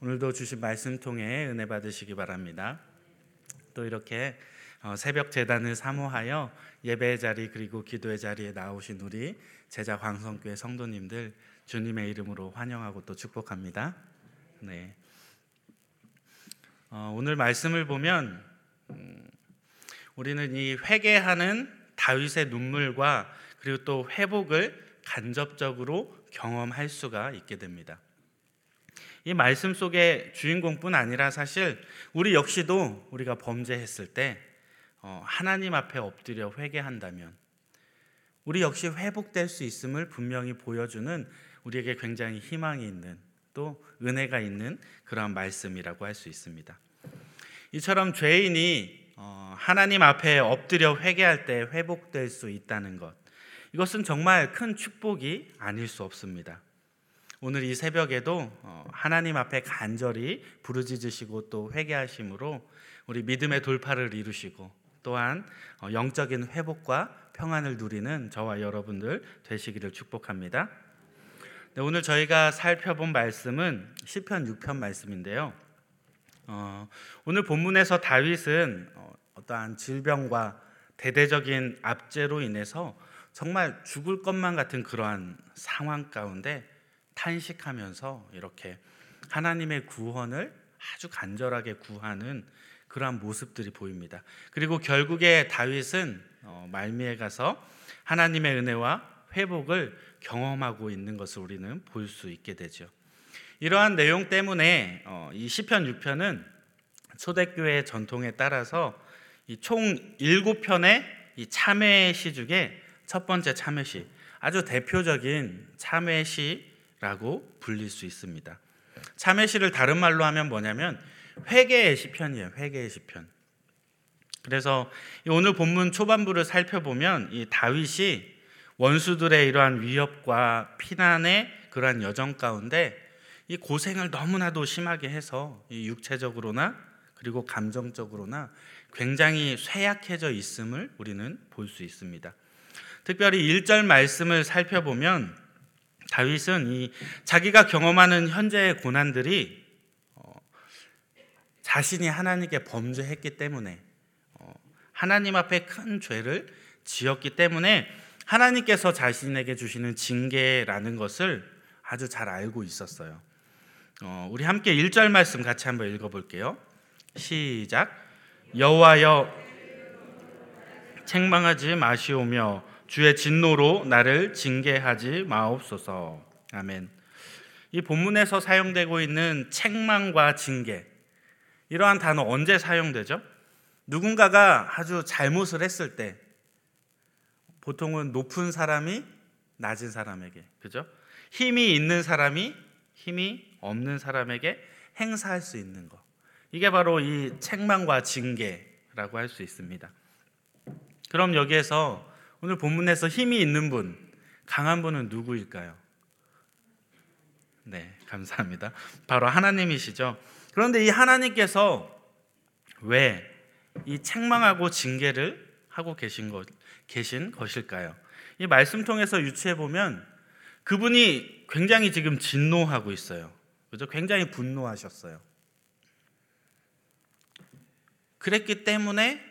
오늘도 주신 말씀 통해 은혜 받으시기 바랍니다. 또 이렇게 어, 새벽 재단을 사모하여 예배의 자리 그리고 기도의 자리에 나오신 우리 제자 광성교회 성도님들 주님의 이름으로 환영하고 또 축복합니다. 네. 어, 오늘 말씀을 보면 음, 우리는 이 회개하는 다윗의 눈물과 그리고 또 회복을 간접적으로 경험할 수가 있게 됩니다. 이 말씀 속의 주인공뿐 아니라 사실 우리 역시도 우리가 범죄했을 때 어, 하나님 앞에 엎드려 회개한다면 우리 역시 회복될 수 있음을 분명히 보여주는 우리에게 굉장히 희망이 있는 또 은혜가 있는 그러한 말씀이라고 할 수 있습니다. 이처럼 죄인이 어, 하나님 앞에 엎드려 회개할 때 회복될 수 있다는 것 이것은 정말 큰 축복이 아닐 수 없습니다. 오늘 이 새벽에도 어, 하나님 앞에 간절히 부르짖으시고 또 회개하심으로 우리 믿음의 돌파를 이루시고 또한 어, 영적인 회복과 평안을 누리는 저와 여러분들 되시기를 축복합니다. 네, 오늘 저희가 살펴본 말씀은 시편 6편 말씀인데요. 어, 오늘 본문에서 다윗은 어떠한 질병과 대대적인 압제로 인해서 정말 죽을 것만 같은 그러한 상황 가운데 탄식하면서 이렇게 하나님의 구원을 아주 간절하게 구하는 그러한 모습들이 보입니다. 그리고 결국에 다윗은 어, 말미에 가서 하나님의 은혜와 회복을 경험하고 있는 것을 우리는 볼 수 있게 되죠. 이러한 내용 때문에 어, 이 시편 6편은 초대교회 전통에 따라서 총 7편의 이 참회 시 중에 첫 번째 참회 시 아주 대표적인 참회 시 라고 불릴 수 있습니다. 참회시를 다른 말로 하면 뭐냐면 회개의 시편이에요. 회개의 시편. 그래서 오늘 본문 초반부를 살펴보면 이 다윗이 원수들의 이러한 위협과 피난의 그러한 여정 가운데 이 고생을 너무나도 심하게 해서 이 육체적으로나 그리고 감정적으로나 굉장히 쇠약해져 있음을 우리는 볼 수 있습니다. 특별히 1절 말씀을 살펴보면 다윗은 이 자기가 경험하는 현재의 고난들이 어, 자신이 하나님께 범죄했기 때문에 어, 하나님 앞에 큰 죄를 지었기 때문에 하나님께서 자신에게 주시는 징계라는 것을 아주 잘 알고 있었어요. 어, 우리 함께 1절 말씀 같이 한번 읽어볼게요. 시작. 여호와여 책망하지 마시오며 주의 진노로 나를 징계하지 마옵소서. 아멘. 이 본문에서 사용되고 있는 책망과 징계 이러한 단어 언제 사용되죠? 누군가가 아주 잘못을 했을 때 보통은 높은 사람이 낮은 사람에게 그죠? 힘이 있는 사람이 힘이 없는 사람에게 행사할 수 있는 것. 이게 바로 이 책망과 징계라고 할 수 있습니다. 그럼 여기에서 오늘 본문에서 힘이 있는 분, 강한 분은 누구일까요? 네, 감사합니다. 바로 하나님이시죠. 그런데 이 하나님께서 왜 이 책망하고 징계를 하고 계신 것 계신 것일까요? 이 말씀 통해서 유추해 보면 그분이 굉장히 지금 진노하고 있어요. 그죠? 굉장히 분노하셨어요. 그랬기 때문에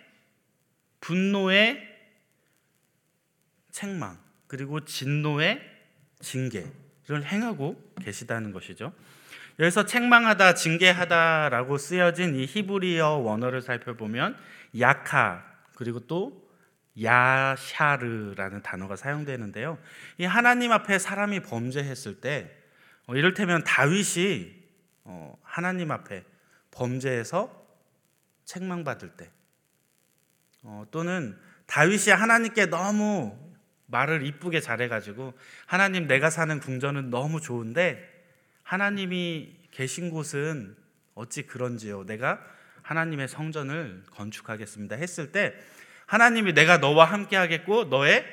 분노의 책망 그리고 진노의 징계를 행하고 계시다는 것이죠. 여기서 책망하다, 징계하다라고 쓰여진 이 히브리어 원어를 살펴보면 야카 그리고 또 야샤르라는 단어가 사용되는데요. 이 하나님 앞에 사람이 범죄했을 때 어, 이를테면 다윗이 어, 하나님 앞에 범죄해서 책망받을 때 어, 또는 다윗이 하나님께 너무 말을 이쁘게 잘해가지고 하나님 내가 사는 궁전은 너무 좋은데 하나님이 계신 곳은 어찌 그런지요. 내가 하나님의 성전을 건축하겠습니다. 했을 때 하나님이 내가 너와 함께 하겠고 너의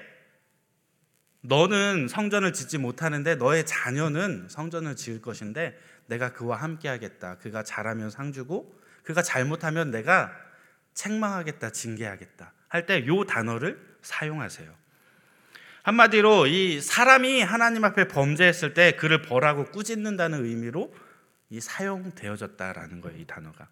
너는 성전을 짓지 못하는데 너의 자녀는 성전을 지을 것인데 내가 그와 함께 하겠다. 그가 잘하면 상 주고 그가 잘못하면 내가 책망하겠다, 징계하겠다. 할 때 요 단어를 사용하세요. 한마디로 이 사람이 하나님 앞에 범죄했을 때 그를 벌하고 꾸짖는다는 의미로 이 사용되어졌다라는 거예요. 이 단어가.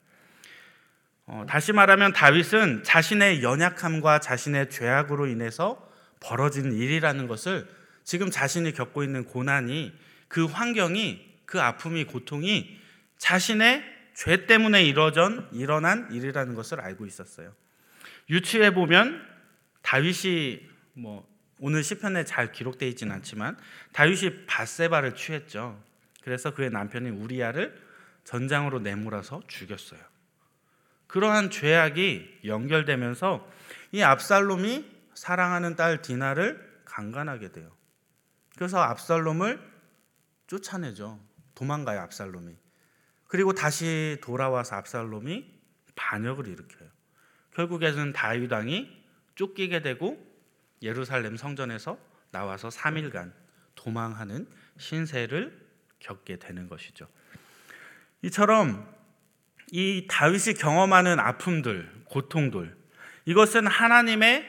어, 다시 말하면 다윗은 자신의 연약함과 자신의 죄악으로 인해서 벌어진 일이라는 것을 지금 자신이 겪고 있는 고난이 그 환경이 그 아픔이 고통이 자신의 죄 때문에 이뤄전 일어난 일이라는 것을 알고 있었어요. 유치해 보면 다윗이 뭐 오늘 시편에 잘 기록되어 있지는 않지만 다윗이 바세바를 취했죠. 그래서 그의 남편인 우리야를 전장으로 내몰아서 죽였어요. 그러한 죄악이 연결되면서 이 압살롬이 사랑하는 딸 디나를 강간하게 돼요. 그래서 압살롬을 쫓아내죠. 도망가요, 압살롬이. 그리고 다시 돌아와서 압살롬이 반역을 일으켜요. 결국에는 다윗 왕이 쫓기게 되고 예루살렘 성전에서 나와서 3일간 도망하는 신세를 겪게 되는 것이죠. 이처럼 이 다윗이 경험하는 아픔들, 고통들, 이것은 하나님의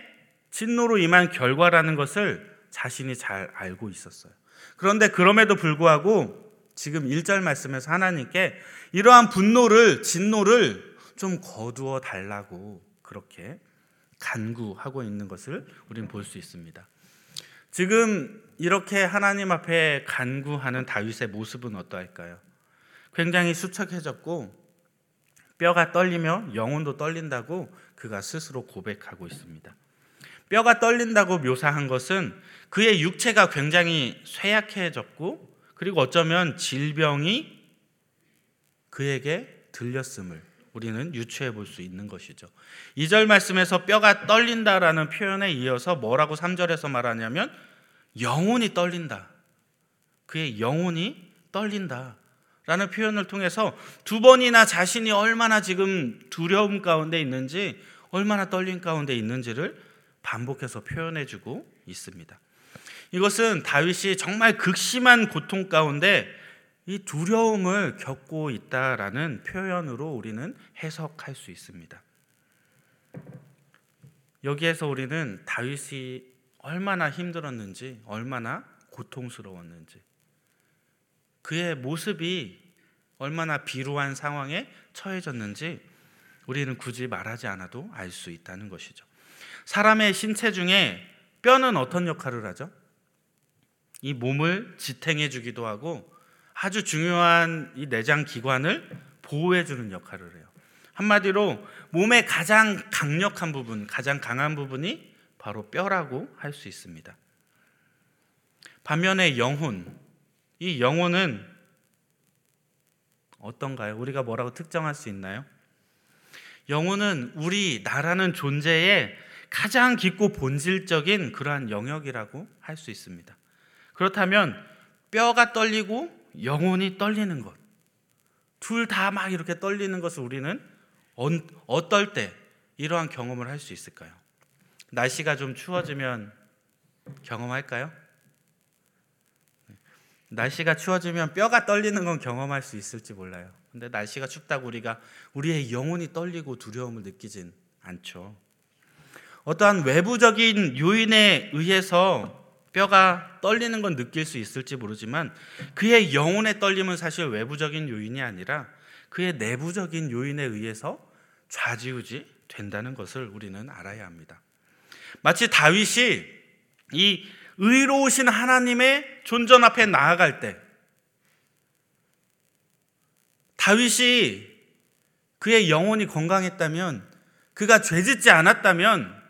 진노로 임한 결과라는 것을 자신이 잘 알고 있었어요. 그런데 그럼에도 불구하고 지금 1절 말씀에서 하나님께 이러한 분노를, 진노를 좀 거두어 달라고 그렇게 간구하고 있는 것을 우리는 볼 수 있습니다. 지금 이렇게 하나님 앞에 간구하는 다윗의 모습은 어떠할까요? 굉장히 수척해졌고 뼈가 떨리며 영혼도 떨린다고 그가 스스로 고백하고 있습니다. 뼈가 떨린다고 묘사한 것은 그의 육체가 굉장히 쇠약해졌고 그리고 어쩌면 질병이 그에게 들렸음을 우리는 유추해 볼 수 있는 것이죠. 2절 말씀에서 뼈가 떨린다라는 표현에 이어서 뭐라고 3절에서 말하냐면 영혼이 떨린다. 그의 영혼이 떨린다. 라는 표현을 통해서 두 번이나 자신이 얼마나 지금 두려움 가운데 있는지, 얼마나 떨림 가운데 있는지를 반복해서 표현해 주고 있습니다. 이것은 다윗이 정말 극심한 고통 가운데 이 두려움을 겪고 있다라는 표현으로 우리는 해석할 수 있습니다. 여기에서 우리는 다윗이 얼마나 힘들었는지, 얼마나 고통스러웠는지, 그의 모습이 얼마나 비루한 상황에 처해졌는지 우리는 굳이 말하지 않아도 알 수 있다는 것이죠. 사람의 신체 중에 뼈는 어떤 역할을 하죠? 이 몸을 지탱해 주기도 하고 아주 중요한 이 내장 기관을 보호해 주는 역할을 해요. 한마디로 몸의 가장 강력한 부분, 가장 강한 부분이 바로 뼈라고 할 수 있습니다. 반면에 영혼, 이 영혼은 어떤가요? 우리가 뭐라고 특정할 수 있나요? 영혼은 우리 나라는 존재의 가장 깊고 본질적인 그러한 영역이라고 할 수 있습니다. 그렇다면 뼈가 떨리고 영혼이 떨리는 것, 둘 다 막 이렇게 떨리는 것을 우리는 어떨 때 이러한 경험을 할 수 있을까요? 날씨가 좀 추워지면 경험할까요? 날씨가 추워지면 뼈가 떨리는 건 경험할 수 있을지 몰라요. 근데 날씨가 춥다고 우리가 우리의 영혼이 떨리고 두려움을 느끼진 않죠. 어떠한 외부적인 요인에 의해서 뼈가 떨리는 건 느낄 수 있을지 모르지만 그의 영혼의 떨림은 사실 외부적인 요인이 아니라 그의 내부적인 요인에 의해서 좌지우지 된다는 것을 우리는 알아야 합니다. 마치 다윗이 이 의로우신 하나님의 존전 앞에 나아갈 때 다윗이 그의 영혼이 건강했다면 그가 죄짓지 않았다면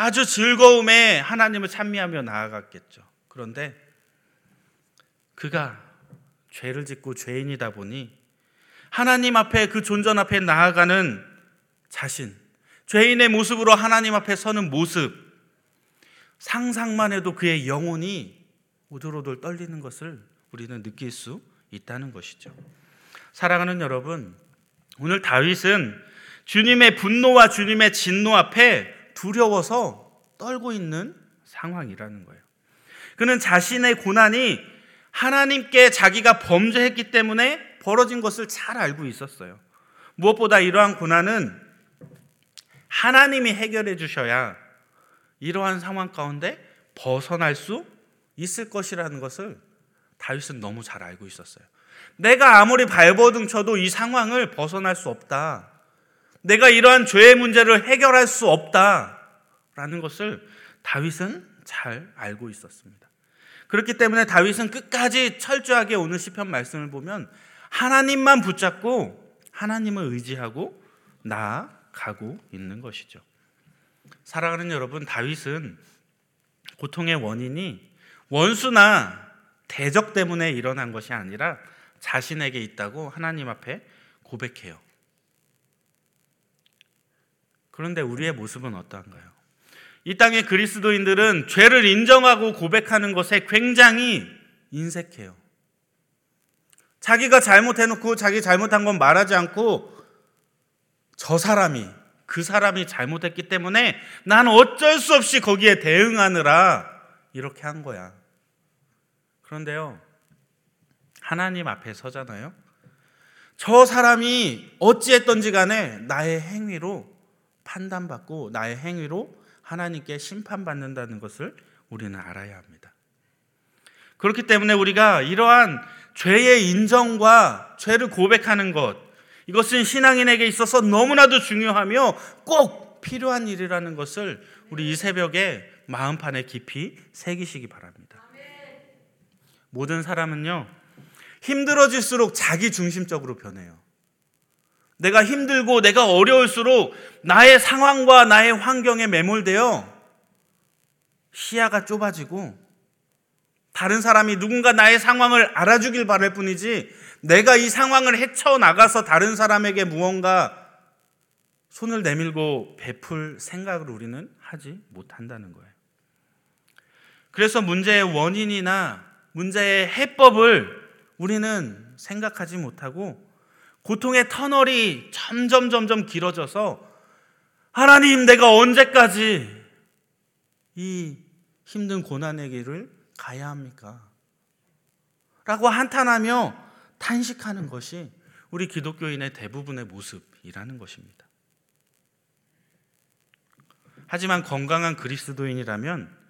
아주 즐거움에 하나님을 찬미하며 나아갔겠죠. 그런데 그가 죄를 짓고 죄인이다 보니 하나님 앞에 그 존전 앞에 나아가는 자신, 죄인의 모습으로 하나님 앞에 서는 모습, 상상만 해도 그의 영혼이 오돌오돌 떨리는 것을 우리는 느낄 수 있다는 것이죠. 사랑하는 여러분, 오늘 다윗은 주님의 분노와 주님의 진노 앞에 두려워서 떨고 있는 상황이라는 거예요. 그는 자신의 고난이 하나님께 자기가 범죄했기 때문에 벌어진 것을 잘 알고 있었어요. 무엇보다 이러한 고난은 하나님이 해결해 주셔야 이러한 상황 가운데 벗어날 수 있을 것이라는 것을 다윗은 너무 잘 알고 있었어요. 내가 아무리 발버둥 쳐도 이 상황을 벗어날 수 없다. 내가 이러한 죄의 문제를 해결할 수 없다. 라는 것을 다윗은 잘 알고 있었습니다. 그렇기 때문에 다윗은 끝까지 철저하게 오늘 시편 말씀을 보면 하나님만 붙잡고 하나님을 의지하고 나아가고 있는 것이죠. 사랑하는 여러분, 다윗은 고통의 원인이 원수나 대적 때문에 일어난 것이 아니라 자신에게 있다고 하나님 앞에 고백해요. 그런데 우리의 모습은 어떠한가요? 이 땅의 그리스도인들은 죄를 인정하고 고백하는 것에 굉장히 인색해요. 자기가 잘못해놓고 자기 잘못한 건 말하지 않고 저 사람이 그 사람이 잘못했기 때문에 난 어쩔 수 없이 거기에 대응하느라 이렇게 한 거야. 그런데요, 하나님 앞에 서잖아요. 저 사람이 어찌했던지 간에 나의 행위로 판단받고 나의 행위로 하나님께 심판받는다는 것을 우리는 알아야 합니다. 그렇기 때문에 우리가 이러한 죄의 인정과 죄를 고백하는 것, 이것은 신앙인에게 있어서 너무나도 중요하며 꼭 필요한 일이라는 것을 우리 이 새벽에 마음판에 깊이 새기시기 바랍니다. 모든 사람은요, 힘들어질수록 자기 중심적으로 변해요. 내가 힘들고 내가 어려울수록 나의 상황과 나의 환경에 매몰되어 시야가 좁아지고 다른 사람이 누군가 나의 상황을 알아주길 바랄 뿐이지 내가 이 상황을 헤쳐나가서 다른 사람에게 무언가 손을 내밀고 베풀 생각을 우리는 하지 못한다는 거예요. 그래서 문제의 원인이나 문제의 해법을 우리는 생각하지 못하고 고통의 터널이 점점 점점 길어져서 하나님 내가 언제까지 이 힘든 고난의 길을 가야 합니까? 라고 한탄하며 탄식하는 것이 우리 기독교인의 대부분의 모습이라는 것입니다. 하지만 건강한 그리스도인이라면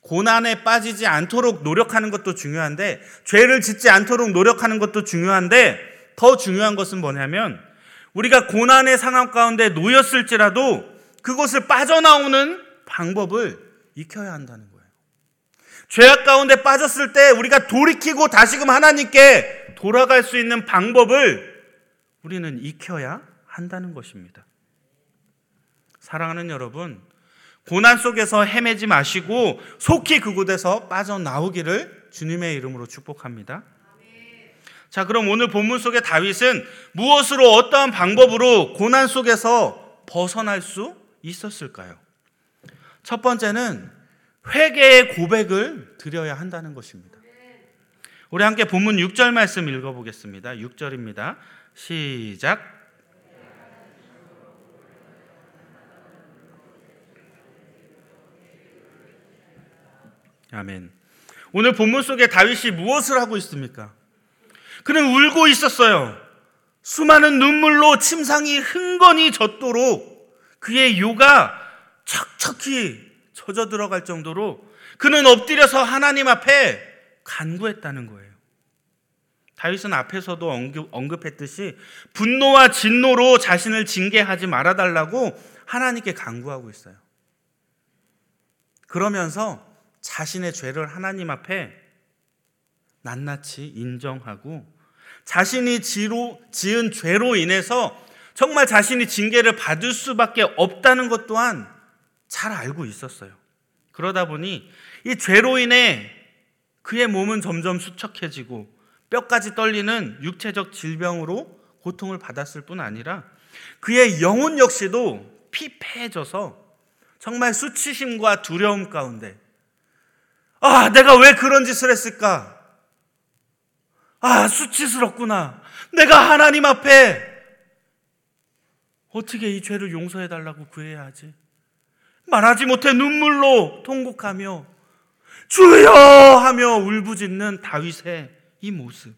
고난에 빠지지 않도록 노력하는 것도 중요한데 죄를 짓지 않도록 노력하는 것도 중요한데 더 중요한 것은 뭐냐면 우리가 고난의 상황 가운데 놓였을지라도 그것을 빠져나오는 방법을 익혀야 한다는 거예요. 죄악 가운데 빠졌을 때 우리가 돌이키고 다시금 하나님께 돌아갈 수 있는 방법을 우리는 익혀야 한다는 것입니다. 사랑하는 여러분, 고난 속에서 헤매지 마시고 속히 그곳에서 빠져나오기를 주님의 이름으로 축복합니다. 자, 그럼 오늘 본문 속의 다윗은 무엇으로 어떠한 방법으로 고난 속에서 벗어날 수 있었을까요? 첫 번째는 회개의 고백을 드려야 한다는 것입니다. 우리 함께 본문 6절 말씀 읽어보겠습니다. 6절입니다. 시작. 아멘. 오늘 본문 속에 다윗이 무엇을 하고 있습니까? 그는 울고 있었어요. 수많은 눈물로 침상이 흥건히 젖도록 그의 요가 척척히 젖어 들어갈 정도로 그는 엎드려서 하나님 앞에 간구했다는 거예요. 다윗은 앞에서도 언급, 했듯이 분노와 진노로 자신을 징계하지 말아달라고 하나님께 간구하고 있어요. 그러면서 자신의 죄를 하나님 앞에 낱낱이 인정하고 자신이 지로, 지은 죄로 인해서 정말 자신이 징계를 받을 수밖에 없다는 것 또한 잘 알고 있었어요. 그러다 보니 이 죄로 인해 그의 몸은 점점 수척해지고 뼈까지 떨리는 육체적 질병으로 고통을 받았을 뿐 아니라 그의 영혼 역시도 피폐해져서 정말 수치심과 두려움 가운데 아, 내가 왜 그런 짓을 했을까? 아, 수치스럽구나. 내가 하나님 앞에 어떻게 이 죄를 용서해 달라고 구해야 하지? 말하지 못해 눈물로 통곡하며 주여 하며 울부짖는 다윗의 이 모습.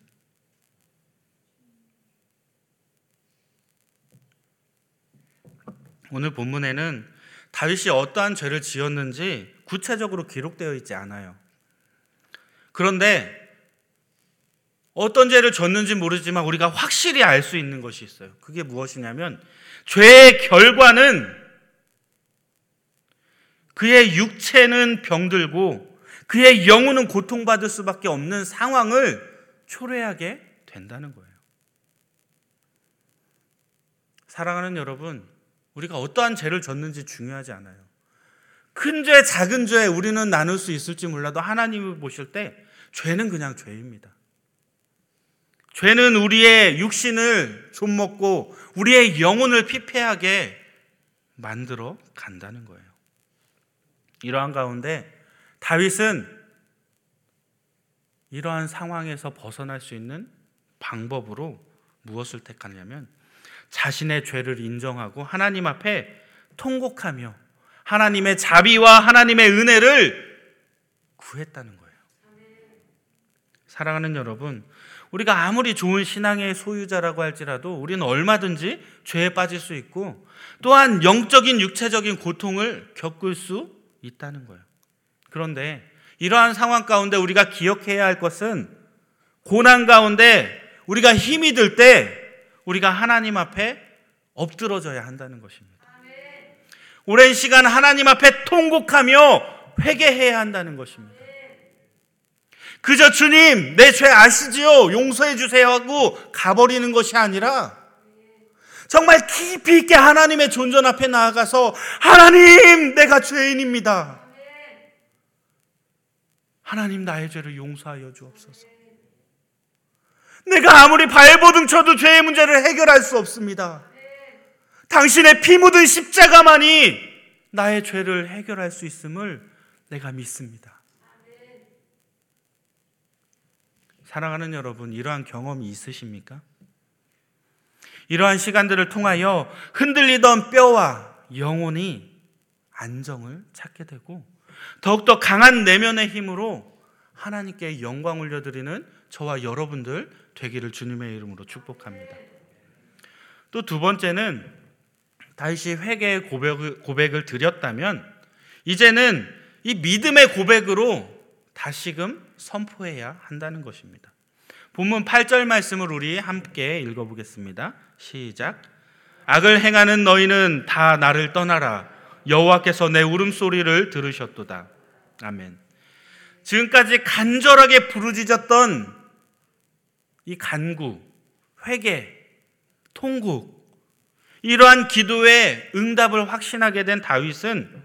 오늘 본문에는 다윗이 어떠한 죄를 지었는지 구체적으로 기록되어 있지 않아요. 그런데 어떤 죄를 졌는지 모르지만 우리가 확실히 알 수 있는 것이 있어요. 그게 무엇이냐면 죄의 결과는 그의 육체는 병들고 그의 영혼은 고통받을 수밖에 없는 상황을 초래하게 된다는 거예요. 사랑하는 여러분, 우리가 어떠한 죄를 졌는지 중요하지 않아요. 큰 죄, 작은 죄 우리는 나눌 수 있을지 몰라도 하나님을 보실 때 죄는 그냥 죄입니다. 죄는 우리의 육신을 좀먹고 우리의 영혼을 피폐하게 만들어 간다는 거예요. 이러한 가운데 다윗은 이러한 상황에서 벗어날 수 있는 방법으로 무엇을 택하냐면 자신의 죄를 인정하고 하나님 앞에 통곡하며 하나님의 자비와 하나님의 은혜를 구했다는 거예요. 사랑하는 여러분, 우리가 아무리 좋은 신앙의 소유자라고 할지라도 우리는 얼마든지 죄에 빠질 수 있고 또한 영적인 육체적인 고통을 겪을 수 있다는 거예요. 그런데 이러한 상황 가운데 우리가 기억해야 할 것은 고난 가운데 우리가 힘이 들 때 우리가 하나님 앞에 엎드러져야 한다는 것입니다. 오랜 시간 하나님 앞에 통곡하며 회개해야 한다는 것입니다. 그저 주님, 내 죄 아시지요? 용서해 주세요 하고 가버리는 것이 아니라 정말 깊이 있게 하나님의 존전 앞에 나아가서 하나님, 내가 죄인입니다. 하나님 나의 죄를 용서하여 주옵소서. 내가 아무리 발버둥 쳐도 죄의 문제를 해결할 수 없습니다. 당신의 피 묻은 십자가만이 나의 죄를 해결할 수 있음을 내가 믿습니다. 사랑하는 여러분, 이러한 경험이 있으십니까? 이러한 시간들을 통하여 흔들리던 뼈와 영혼이 안정을 찾게 되고 더욱더 강한 내면의 힘으로 하나님께 영광 올려드리는 저와 여러분들 되기를 주님의 이름으로 축복합니다. 또 두 번째는 다시 회개의 고백을, 고백을 드렸다면 이제는 이 믿음의 고백으로 다시금 선포해야 한다는 것입니다. 본문 8절 말씀을 우리 함께 읽어보겠습니다. 시작. 악을 행하는 너희는 다 나를 떠나라. 여호와께서 내 울음소리를 들으셨도다. 아멘. 지금까지 간절하게 부르짖었던 이 간구, 회개, 통국, 이러한 기도의 응답을 확신하게 된 다윗은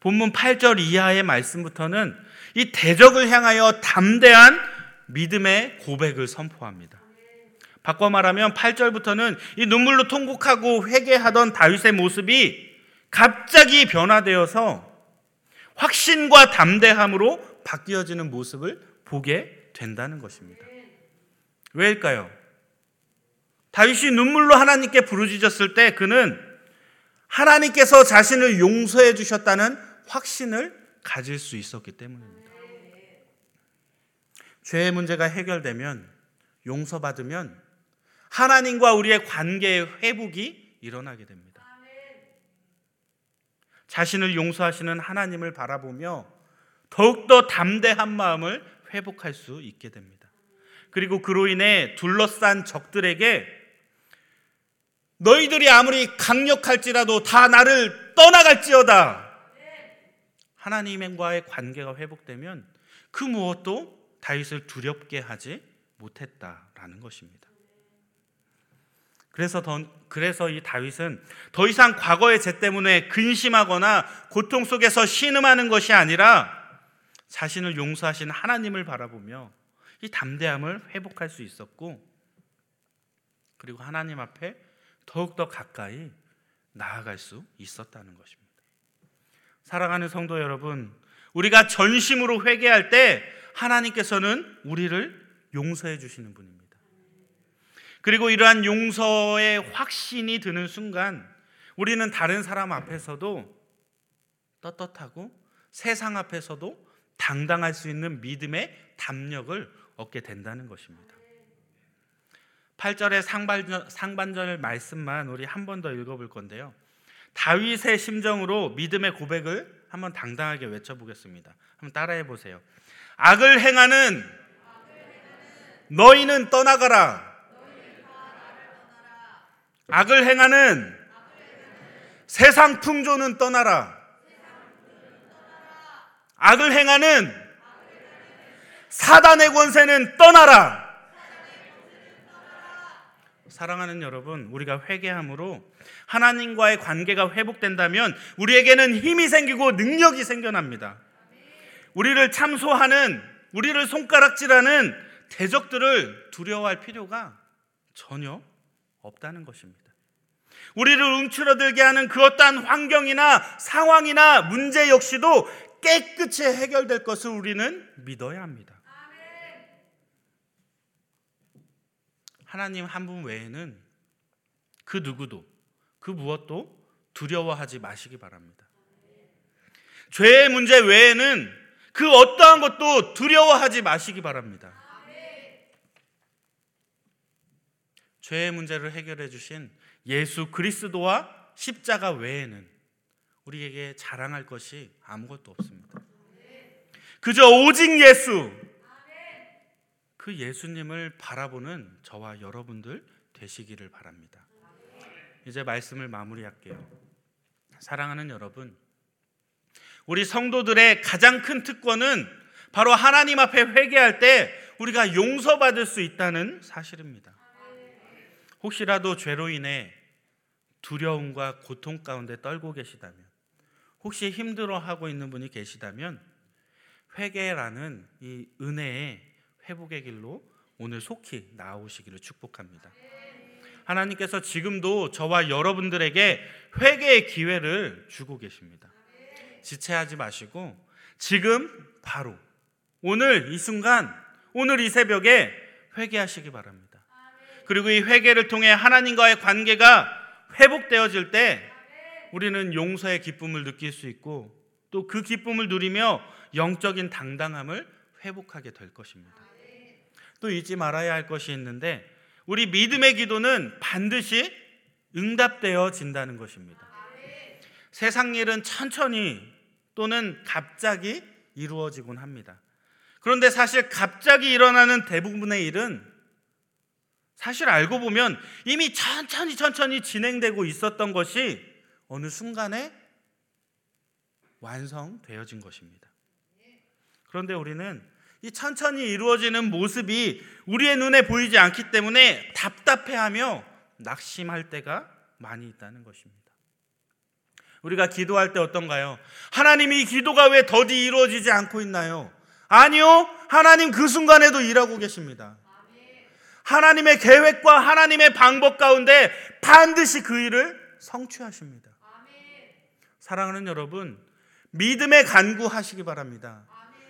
본문 8절 이하의 말씀부터는 이 대적을 향하여 담대한 믿음의 고백을 선포합니다. 바꿔 말하면 8절부터는 이 눈물로 통곡하고 회개하던 다윗의 모습이 갑자기 변화되어서 확신과 담대함으로 바뀌어지는 모습을 보게 된다는 것입니다. 왜일까요? 다윗이 눈물로 하나님께 부르짖었을 때 그는 하나님께서 자신을 용서해 주셨다는 확신을 가질 수 있었기 때문입니다. 죄의 문제가 해결되면 용서받으면 하나님과 우리의 관계의 회복이 일어나게 됩니다. 자신을 용서하시는 하나님을 바라보며 더욱더 담대한 마음을 회복할 수 있게 됩니다. 그리고 그로 인해 둘러싼 적들에게 너희들이 아무리 강력할지라도 다 나를 떠나갈지어다. 하나님과의 관계가 회복되면 그 무엇도 다윗을 두렵게 하지 못했다라는 것입니다. 그래서 더, 그래서 이 다윗은 더 이상 과거의 죄 때문에 근심하거나 고통 속에서 신음하는 것이 아니라 자신을 용서하신 하나님을 바라보며 이 담대함을 회복할 수 있었고 그리고 하나님 앞에 더욱더 가까이 나아갈 수 있었다는 것입니다. 사랑하는 성도 여러분, 우리가 전심으로 회개할 때 하나님께서는 우리를 용서해 주시는 분입니다. 그리고 이러한 용서의 확신이 드는 순간 우리는 다른 사람 앞에서도 떳떳하고 세상 앞에서도 당당할 수 있는 믿음의 담력을 얻게 된다는 것입니다. 8절의 상반절, 상반절 말씀만 우리 한 번 더 읽어볼 건데요. 다윗의 심정으로 믿음의 고백을 한번 당당하게 외쳐보겠습니다. 한번 따라해 보세요. 악을 행하는 너희는 떠나가라. 악을 행하는 세상 풍조는 떠나라. 악을 행하는 사단의 권세는 떠나라. 사랑하는 여러분, 우리가 회개함으로 하나님과의 관계가 회복된다면 우리에게는 힘이 생기고 능력이 생겨납니다. 우리를 참소하는, 우리를 손가락질하는 대적들을 두려워할 필요가 전혀 없다는 것입니다. 우리를 움츠러들게 하는 그 어떠한 환경이나 상황이나 문제 역시도 깨끗이 해결될 것을 우리는 믿어야 합니다. 하나님 한 분 외에는 그 누구도 그 무엇도 두려워하지 마시기 바랍니다. 죄의 문제 외에는 그 어떠한 것도 두려워하지 마시기 바랍니다. 죄의 문제를 해결해 주신 예수 그리스도와 십자가 외에는 우리에게 자랑할 것이 아무것도 없습니다. 그저 오직 예수, 그 예수님을 바라보는 저와 여러분들 되시기를 바랍니다. 이제 말씀을 마무리할게요. 사랑하는 여러분, 우리 성도들의 가장 큰 특권은 바로 하나님 앞에 회개할 때 우리가 용서받을 수 있다는 사실입니다. 혹시라도 죄로 인해 두려움과 고통 가운데 떨고 계시다면, 혹시 힘들어하고 있는 분이 계시다면, 회개라는 이 은혜의 회복의 길로 오늘 속히 나오시기를 축복합니다. 하나님께서 지금도 저와 여러분들에게 회개의 기회를 주고 계십니다. 지체하지 마시고 지금 바로 오늘 이 순간 오늘 이 새벽에 회개하시기 바랍니다. 그리고 이 회개를 통해 하나님과의 관계가 회복되어질 때 우리는 용서의 기쁨을 느낄 수 있고 또 그 기쁨을 누리며 영적인 당당함을 회복하게 될 것입니다. 또 잊지 말아야 할 것이 있는데 우리 믿음의 기도는 반드시 응답되어진다는 것입니다. 세상 일은 천천히 또는 갑자기 이루어지곤 합니다. 그런데 사실 갑자기 일어나는 대부분의 일은 사실 알고 보면 이미 천천히 천천히 진행되고 있었던 것이 어느 순간에 완성되어진 것입니다. 그런데 우리는 이 천천히 이루어지는 모습이 우리의 눈에 보이지 않기 때문에 답답해하며 낙심할 때가 많이 있다는 것입니다. 우리가 기도할 때 어떤가요? 하나님 이 기도가 왜 더디 이루어지지 않고 있나요? 아니요. 하나님 그 순간에도 일하고 계십니다. 하나님의 계획과 하나님의 방법 가운데 반드시 그 일을 성취하십니다. 사랑하는 여러분, 믿음에 간구하시기 바랍니다.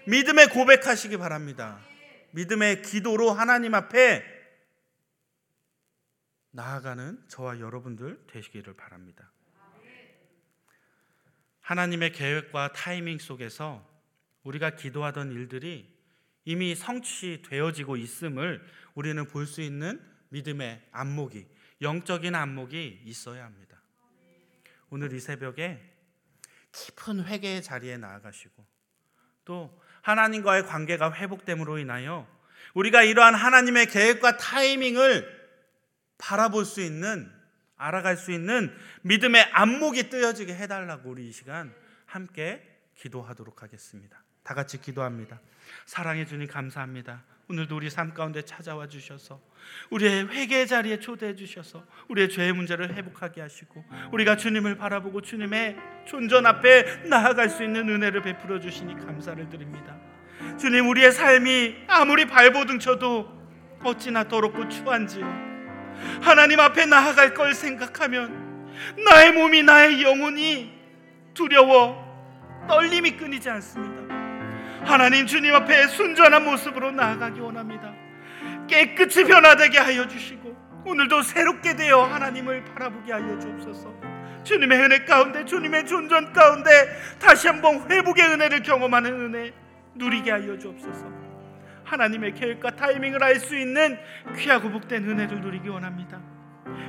믿음의 고백하시기 바랍니다. 믿음의 기도로 하나님 앞에 나아가는 저와 여러분들 되시기를 바랍니다. 하나님의 계획과 타이밍 속에서 우리가 기도하던 일들이 이미 성취되어지고 있음을 우리는 볼 수 있는 믿음의 안목이 영적인 안목이 있어야 합니다. 오늘 이 새벽에 깊은 회개의 자리에 나아가시고 또 하나님과의 관계가 회복됨으로 인하여 우리가 이러한 하나님의 계획과 타이밍을 바라볼 수 있는 알아갈 수 있는 믿음의 안목이 뜨여지게 해달라고 우리 이 시간 함께 기도하도록 하겠습니다. 다 같이 기도합니다. 사랑해 주님 감사합니다. 오늘도 우리 삶 가운데 찾아와 주셔서 우리의 회개 자리에 초대해 주셔서 우리의 죄의 문제를 회복하게 하시고 우리가 주님을 바라보고 주님의 존전 앞에 나아갈 수 있는 은혜를 베풀어 주시니 감사를 드립니다. 주님 우리의 삶이 아무리 발버둥 쳐도 어찌나 더럽고 추한지 하나님 앞에 나아갈 걸 생각하면 나의 몸이 나의 영혼이 두려워 떨림이 끊이지 않습니다. 하나님 주님 앞에 순전한 모습으로 나아가기 원합니다. 깨끗이 변화되게 하여 주시고 오늘도 새롭게 되어 하나님을 바라보게 하여 주옵소서. 주님의 은혜 가운데 주님의 존전 가운데 다시 한번 회복의 은혜를 경험하는 은혜 누리게 하여 주옵소서. 하나님의 계획과 타이밍을 알 수 있는 귀하고 복된 은혜를 누리기 원합니다.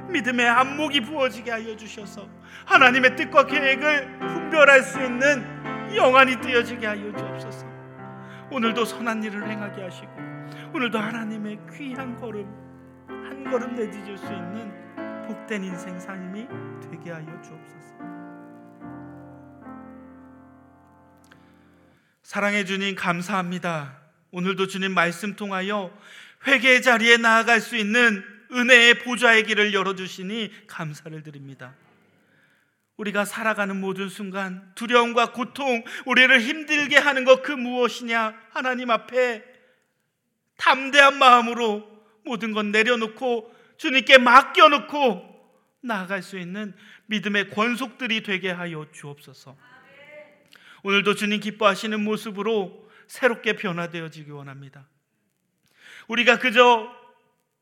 믿음의 안목이 부어지게 하여 주셔서 하나님의 뜻과 계획을 분별할 수 있는 영안이 뜨여지게 하여 주옵소서. 오늘도 선한 일을 행하게 하시고 오늘도 하나님의 귀한 걸음 한 걸음 내디딜 수 있는 복된 인생 삶이 되게 하여 주옵소서. 사랑해 주님 감사합니다. 오늘도 주님 말씀 통하여 회개의 자리에 나아갈 수 있는 은혜의 보좌의 길을 열어 주시니 감사를 드립니다. 우리가 살아가는 모든 순간 두려움과 고통, 우리를 힘들게 하는 것 그 무엇이냐? 하나님 앞에 담대한 마음으로 모든 것 내려놓고 주님께 맡겨놓고 나아갈 수 있는 믿음의 권속들이 되게 하여 주옵소서. 오늘도 주님 기뻐하시는 모습으로 새롭게 변화되어지기 원합니다. 우리가 그저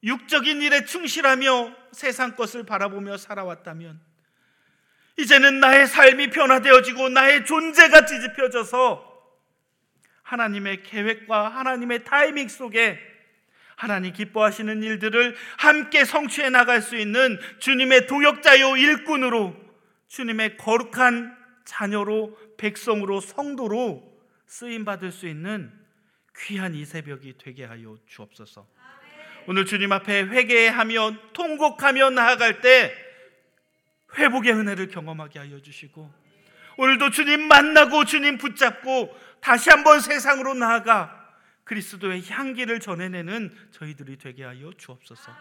육적인 일에 충실하며 세상 것을 바라보며 살아왔다면 이제는 나의 삶이 변화되어지고 나의 존재가 뒤집혀져서 하나님의 계획과 하나님의 타이밍 속에 하나님 기뻐하시는 일들을 함께 성취해 나갈 수 있는 주님의 동역자요 일꾼으로 주님의 거룩한 자녀로 백성으로 성도로 쓰임 받을 수 있는 귀한 이 새벽이 되게 하여 주옵소서. 오늘 주님 앞에 회개하며 통곡하며 나아갈 때 회복의 은혜를 경험하게 하여 주시고 오늘도 주님 만나고 주님 붙잡고 다시 한번 세상으로 나아가 그리스도의 향기를 전해내는 저희들이 되게 하여 주옵소서.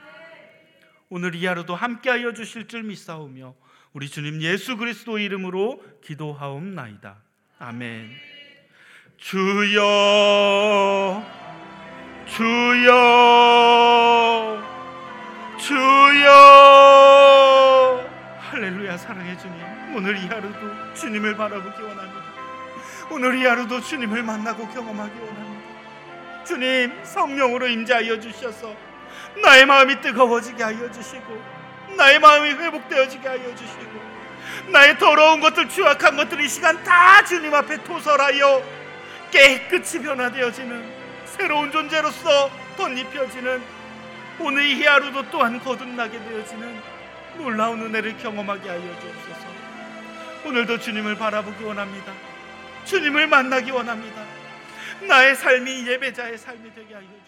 오늘 이 하루도 함께 하여 주실 줄 믿사오며 우리 주님 예수 그리스도 이름으로 기도하옵나이다. 아멘. 주여, 주여, 주여. 할렐루야 사랑해 주님. 오늘 이 하루도 주님을 바라보기 원합니다. 오늘 이 하루도 주님을 만나고 경험하기 원합니다. 주님 성령으로 임재하여 주셔서 나의 마음이 뜨거워지게 하여 주시고 나의 마음이 회복되어지게 하여 주시고 나의 더러운 것들 추악한 것들 이 시간 다 주님 앞에 토설하여 깨끗이 변화되어지는 새로운 존재로서 덧입혀지는 오늘 이 하루도 또한 거듭나게 되어지는 놀라운 은혜를 경험하게 하여 주옵소서 오늘도 주님을 바라보기 원합니다 주님을 만나기 원합니다 나의 삶이 예배자의 삶이 되게 하여 주옵소서.